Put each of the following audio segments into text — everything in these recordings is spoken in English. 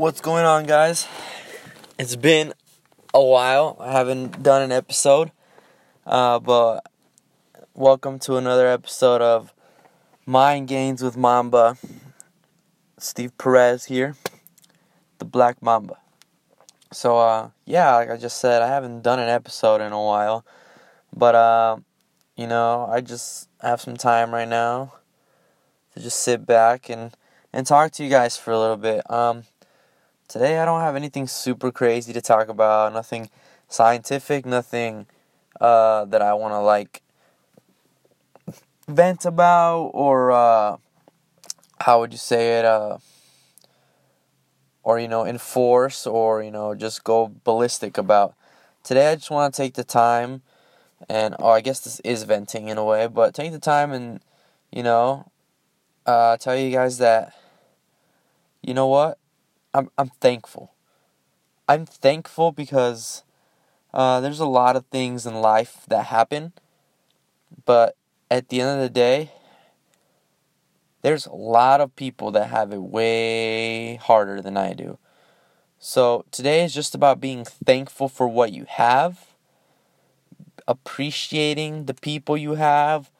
What's going on, guys? It's been a while. I haven't done an episode, uh, but welcome to another episode of Mind Games with Mamba. Steve Perez here, the Black Mamba. So, uh, yeah, like I just said, I haven't done an episode in a while, but, uh, you know, I just have some time right now to just sit back and, and talk to you guys for a little bit. Um, today I don't have anything super crazy to talk about, nothing scientific, nothing uh, that I want to like vent about or uh, how would you say it uh, or you know enforce or you know just go ballistic about. Today I just want to take the time and oh I guess this is venting in a way, but take the time and you know uh, tell you guys that you know what I'm I'm thankful. I'm thankful because uh, there's a lot of things in life that happen, but at the end of the day, there's a lot of people that have it way harder than I do. So today is just about being thankful for what you have, appreciating the people you have,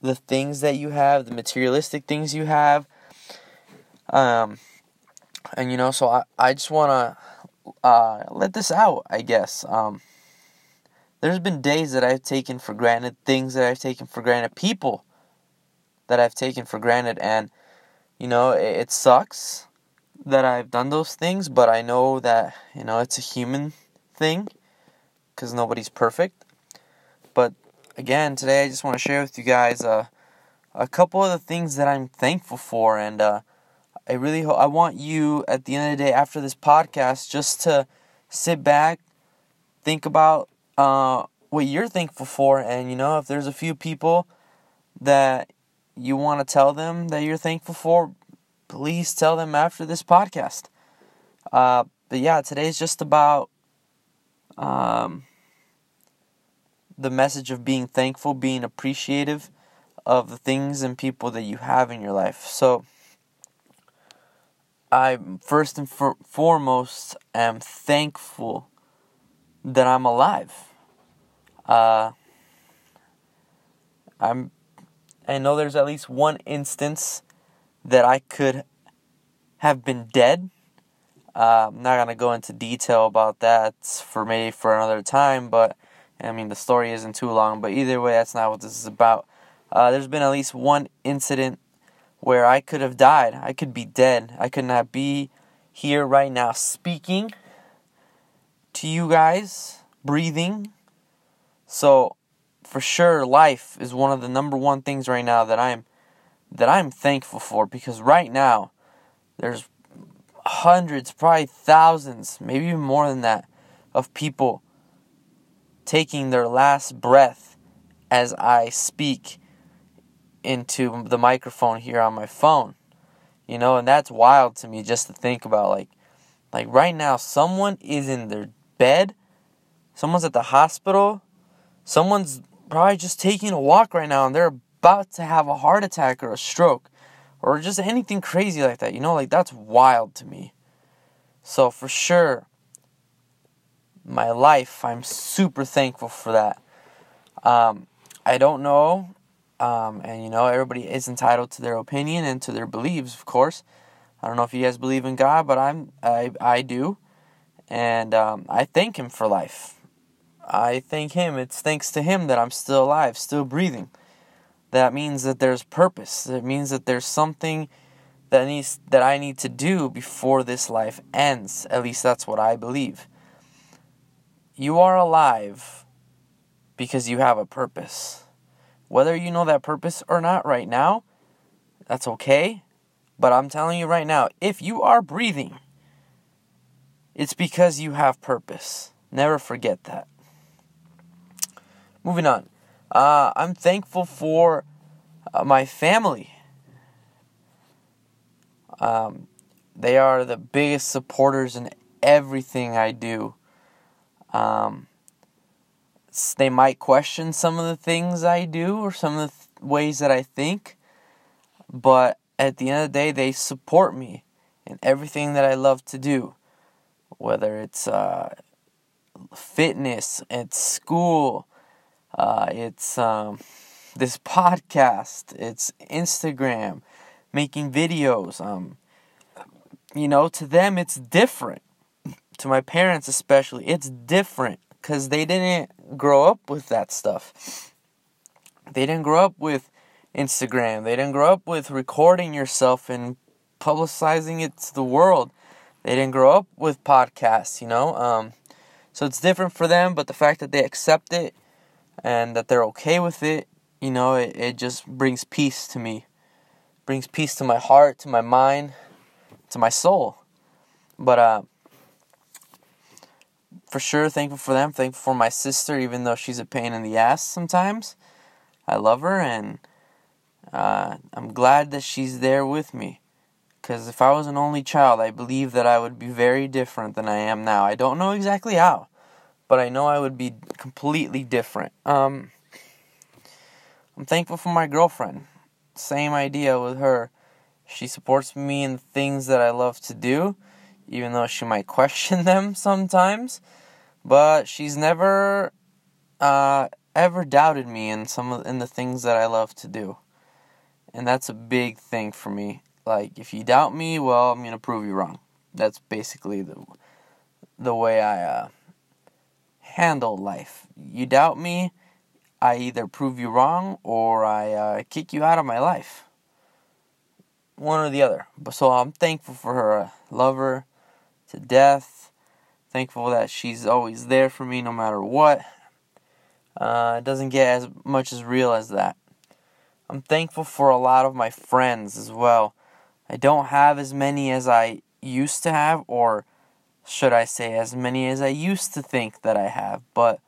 the things that you have, the materialistic things you have. Um, and you know, so I, I just want to uh, let this out, I guess. Um, there's been days that I've taken for granted, things that I've taken for granted, people that I've taken for granted, and you know, it, it sucks that I've done those things, but I know that you know it's a human thing because nobody's perfect. But again, today I just want to share with you guys uh, a couple of the things that I'm thankful for, and uh, I really hope I want you at the end of the day after this podcast just to sit back, think about uh, what you're thankful for, and you know if there's a few people that you want to tell them that you're thankful for, please tell them after this podcast. Uh, but yeah, today's just about um, the message of being thankful, being appreciative of the things and people that you have in your life. So I first and for- foremost am thankful that I'm alive. Uh, I'm. I know there's at least one instance that I could have been dead. Uh, I'm not gonna go into detail about that for maybe for another time, but I mean the story isn't too long. But either way, that's not what this is about. Uh, there's been at least one incident where I could have died. I could be dead. I could not be here right now speaking to you guys, breathing. So, for sure life is one of the number one things right now that I'm that I'm thankful for because right now there's hundreds, probably thousands, maybe even more than that of people taking their last breath as I speak into the microphone here on my phone. You know, and that's wild to me just to think about like like right now someone is in their bed, someone's at the hospital, someone's probably just taking a walk right now and they're about to have a heart attack or a stroke or just anything crazy like that. You know, like that's wild to me. So for sure my life, I'm super thankful for that. Um, I don't know um, and you know, everybody is entitled to their opinion and to their beliefs, of course. I don't know if you guys believe in God, but I'm I I do, and um, I thank Him for life. I thank Him. It's thanks to Him that I'm still alive, still breathing. That means that there's purpose. It means that there's something that needs that I need to do before this life ends. At least that's what I believe. You are alive because you have a purpose. Whether you know that purpose or not right now, that's okay. But I'm telling you right now, if you are breathing, it's because you have purpose. Never forget that. Moving on. Uh, I'm thankful for uh, my family. Um, they are the biggest supporters in everything I do. Um, they might question some of the things I do or some of the th- ways that I think, but at the end of the day, they support me in everything that I love to do, whether it's uh, fitness, it's school, uh, it's um, this podcast, it's Instagram, making videos. Um, you know, to them it's different. To my parents especially, it's different because they didn't grow up with that stuff. They didn't grow up with Instagram. They didn't grow up with recording yourself and publicizing it to the world. They didn't grow up with podcasts, you know. Um, so it's different for them, but the fact that they accept it and that they're okay with it, you know, it, it just brings peace to me. Brings peace to my heart, to my mind, to my soul. But uh for sure thankful for them, thankful for my sister, even though she's a pain in the ass sometimes. I love her and uh, I'm glad that she's there with me. Because if I was an only child, I believe that I would be very different than I am now. I don't know exactly how, but I know I would be completely different. Um, I'm thankful for my girlfriend. Same idea with her. She supports me in things that I love to do, even though she might question them sometimes. But she's never uh, ever doubted me in some of, in the things that I love to do, and that's a big thing for me. Like, if you doubt me, well, I'm gonna prove you wrong. That's basically the the way I uh, handle life. You doubt me, I either prove you wrong or I uh, kick you out of my life. One or the other. So I'm thankful for her. I love her to death. Thankful that she's always there for me no matter what. Uh, it doesn't get as much as real as that. I'm thankful for a lot of my friends as well. I don't have as many as I used to have, or should I say, as many as I used to think that I have, but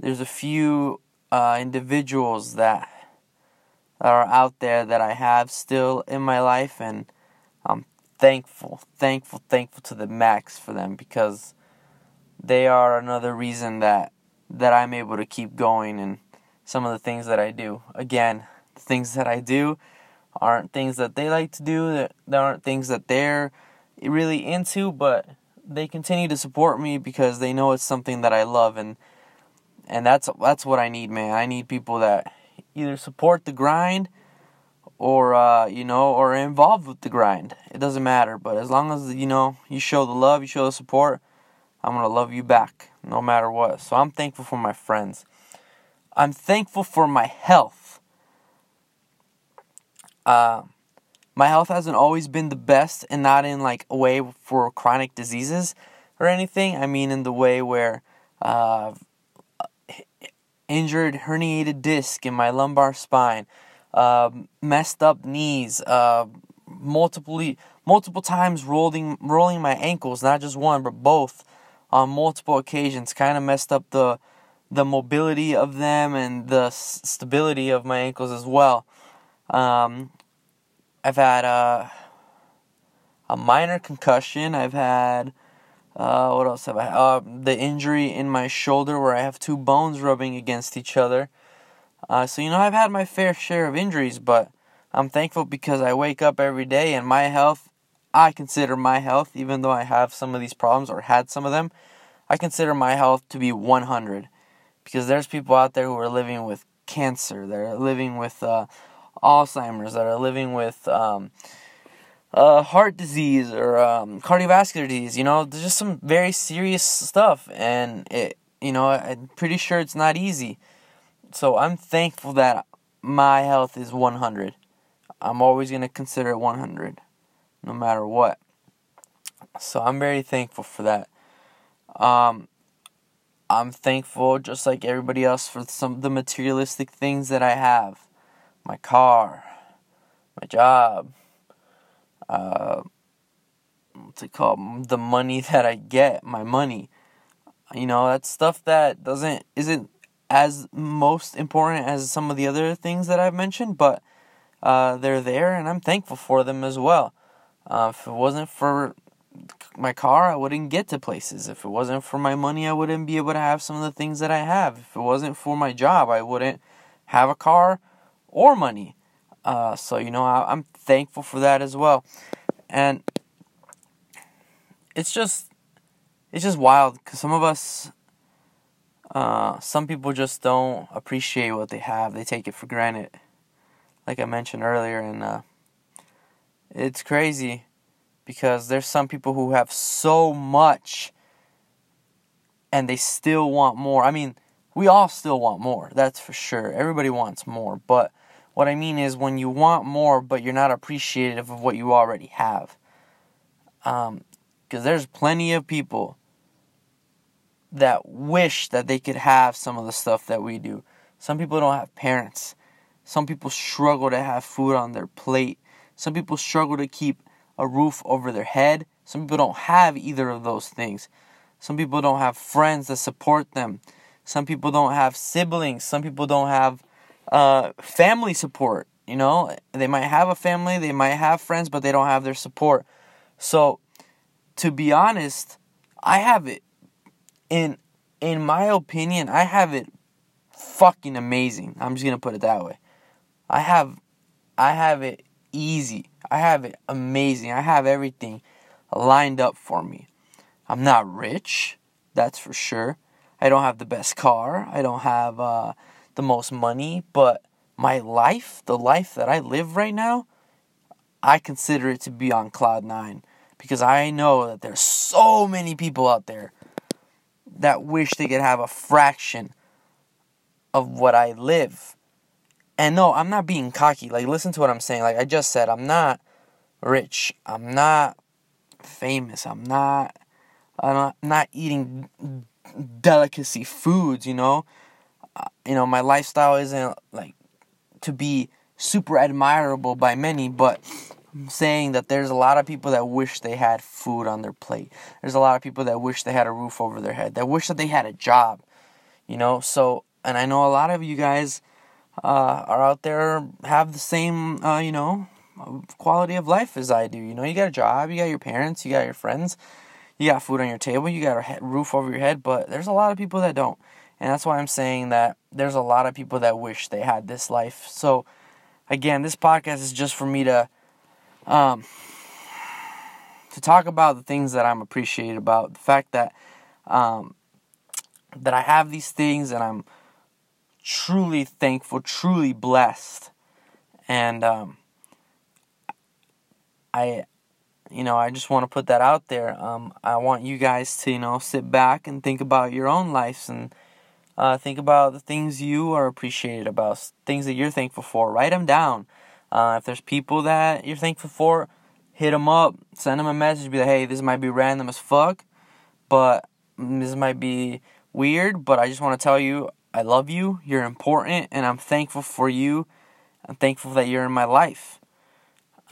there's a few uh, individuals that are out there that I have still in my life, and thankful, thankful, thankful to the max for them because they are another reason that that I'm able to keep going and some of the things that I do. Again, the things that I do aren't things that they like to do, that, that aren't things that they're really into, but they continue to support me because they know it's something that I love and and that's that's what I need, man. I need people that either support the grind or uh, you know, or involved with the grind. It doesn't matter, but as long as you know you show the love, you show the support, I'm gonna love you back no matter what. So I'm thankful for my friends. I'm thankful for my health. Uh, my health hasn't always been the best, and not in like a way for chronic diseases or anything. I mean, in the way where uh, injured herniated disc in my lumbar spine, uh, messed up knees, uh, multiple multiple times rolling rolling my ankles, not just one but both, on multiple occasions. Kind of messed up the the mobility of them and the stability of my ankles as well. Um, I've had uh, a minor concussion. I've had uh, what else have I? Uh, the injury in my shoulder where I have two bones rubbing against each other. Uh, so you know I've had my fair share of injuries, but I'm thankful because I wake up every day and my health. I consider my health, even though I have some of these problems or had some of them, I consider my health to be 100. Because there's people out there who are living with cancer, they're living with uh, Alzheimer's, that are living with um, uh, heart disease or um, cardiovascular disease. You know, there's just some very serious stuff, and it, you know, I'm pretty sure it's not easy. So I'm thankful that my health is 100. I'm always gonna consider it 100, no matter what. So I'm very thankful for that. Um, I'm thankful, just like everybody else, for some of the materialistic things that I have my car, my job, uh, what's it called? The money that I get, my money. You know, that's stuff that doesn't isn't as most important as some of the other things that I've mentioned, but uh, they're there, and I'm thankful for them as well. Uh, if it wasn't for my car, I wouldn't get to places. If it wasn't for my money, I wouldn't be able to have some of the things that I have. If it wasn't for my job, I wouldn't have a car or money. Uh, so, you know, I, I'm thankful for that as well. And it's just it's just wild because some of us uh, some people just don't appreciate what they have. They take it for granted. Like i mentioned earlier and uh, it's crazy because there's some people who have so much and they still want more. I mean we all still want more that's for sure. Everybody wants more but what i mean is when you want more but you're not appreciative of what you already have. Um, because there's plenty of people that wish that they could have some of the stuff that we do. Some people don't have parents. Some people struggle to have food on their plate. Some people struggle to keep a roof over their head. Some people don't have either of those things. Some people don't have friends that support them. Some people don't have siblings. Some people don't have uh, family support. You know, they might have a family, they might have friends, but they don't have their support. So, to be honest, I have it in in my opinion, I have it fucking amazing. I'm just gonna put it that way. I have I have it easy. I have it amazing. I have everything lined up for me. I'm not rich, that's for sure. I don't have the best car. I don't have uh, the most money, but my life, the life that I live right now, I consider it to be on cloud nine because I know that there's so many people out there that wish they could have a fraction of what I live. And no, I'm not being cocky. Like, listen to what I'm saying. Like I just said, I'm not rich. I'm not famous. I'm not. I'm not, not eating delicacy foods. You know. Uh, you know, my lifestyle isn't like to be super admirable by many, but saying that there's a lot of people that wish they had food on their plate. There's a lot of people that wish they had a roof over their head. That wish that they had a job. You know, so and I know a lot of you guys uh, are out there have the same uh, you know quality of life as I do. You know, you got a job, you got your parents, you got your friends, you got food on your table, you got a roof over your head. But there's a lot of people that don't, and that's why I'm saying that there's a lot of people that wish they had this life. So again, this podcast is just for me to um, to talk about the things that I'm appreciated about, the fact that um, that I have these things and I'm truly thankful, truly blessed, and um, I, you know, I just want to put that out there. Um, I want you guys to, you know, sit back and think about your own lives and uh, think about the things you are appreciated about, things that you're thankful for. Write them down. Uh, if there's people that you're thankful for, hit them up, send them a message, be like, hey, this might be random as fuck, but this might be weird, but I just want to tell you I love you, you're important, and I'm thankful for you. I'm thankful that you're in my life.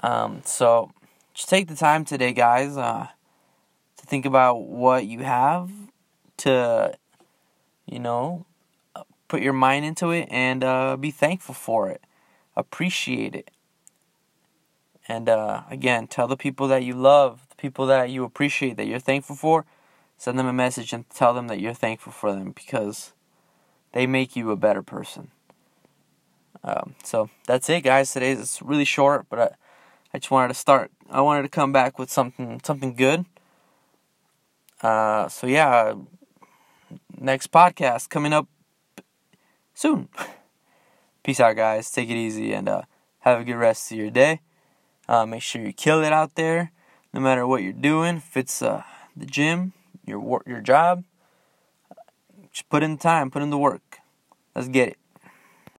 Um, so just take the time today, guys, uh, to think about what you have, to, you know, put your mind into it and uh, be thankful for it appreciate it. And uh, again, tell the people that you love, the people that you appreciate, that you're thankful for, send them a message and tell them that you're thankful for them because they make you a better person. Um, so that's it, guys. Today is really short, but I, I just wanted to start. I wanted to come back with something something good. Uh, so yeah, next podcast coming up soon. Peace out, guys. Take it easy and uh, have a good rest of your day. Uh, make sure you kill it out there, no matter what you're doing. If it's uh, the gym, your work, your job, just put in the time, put in the work. Let's get it.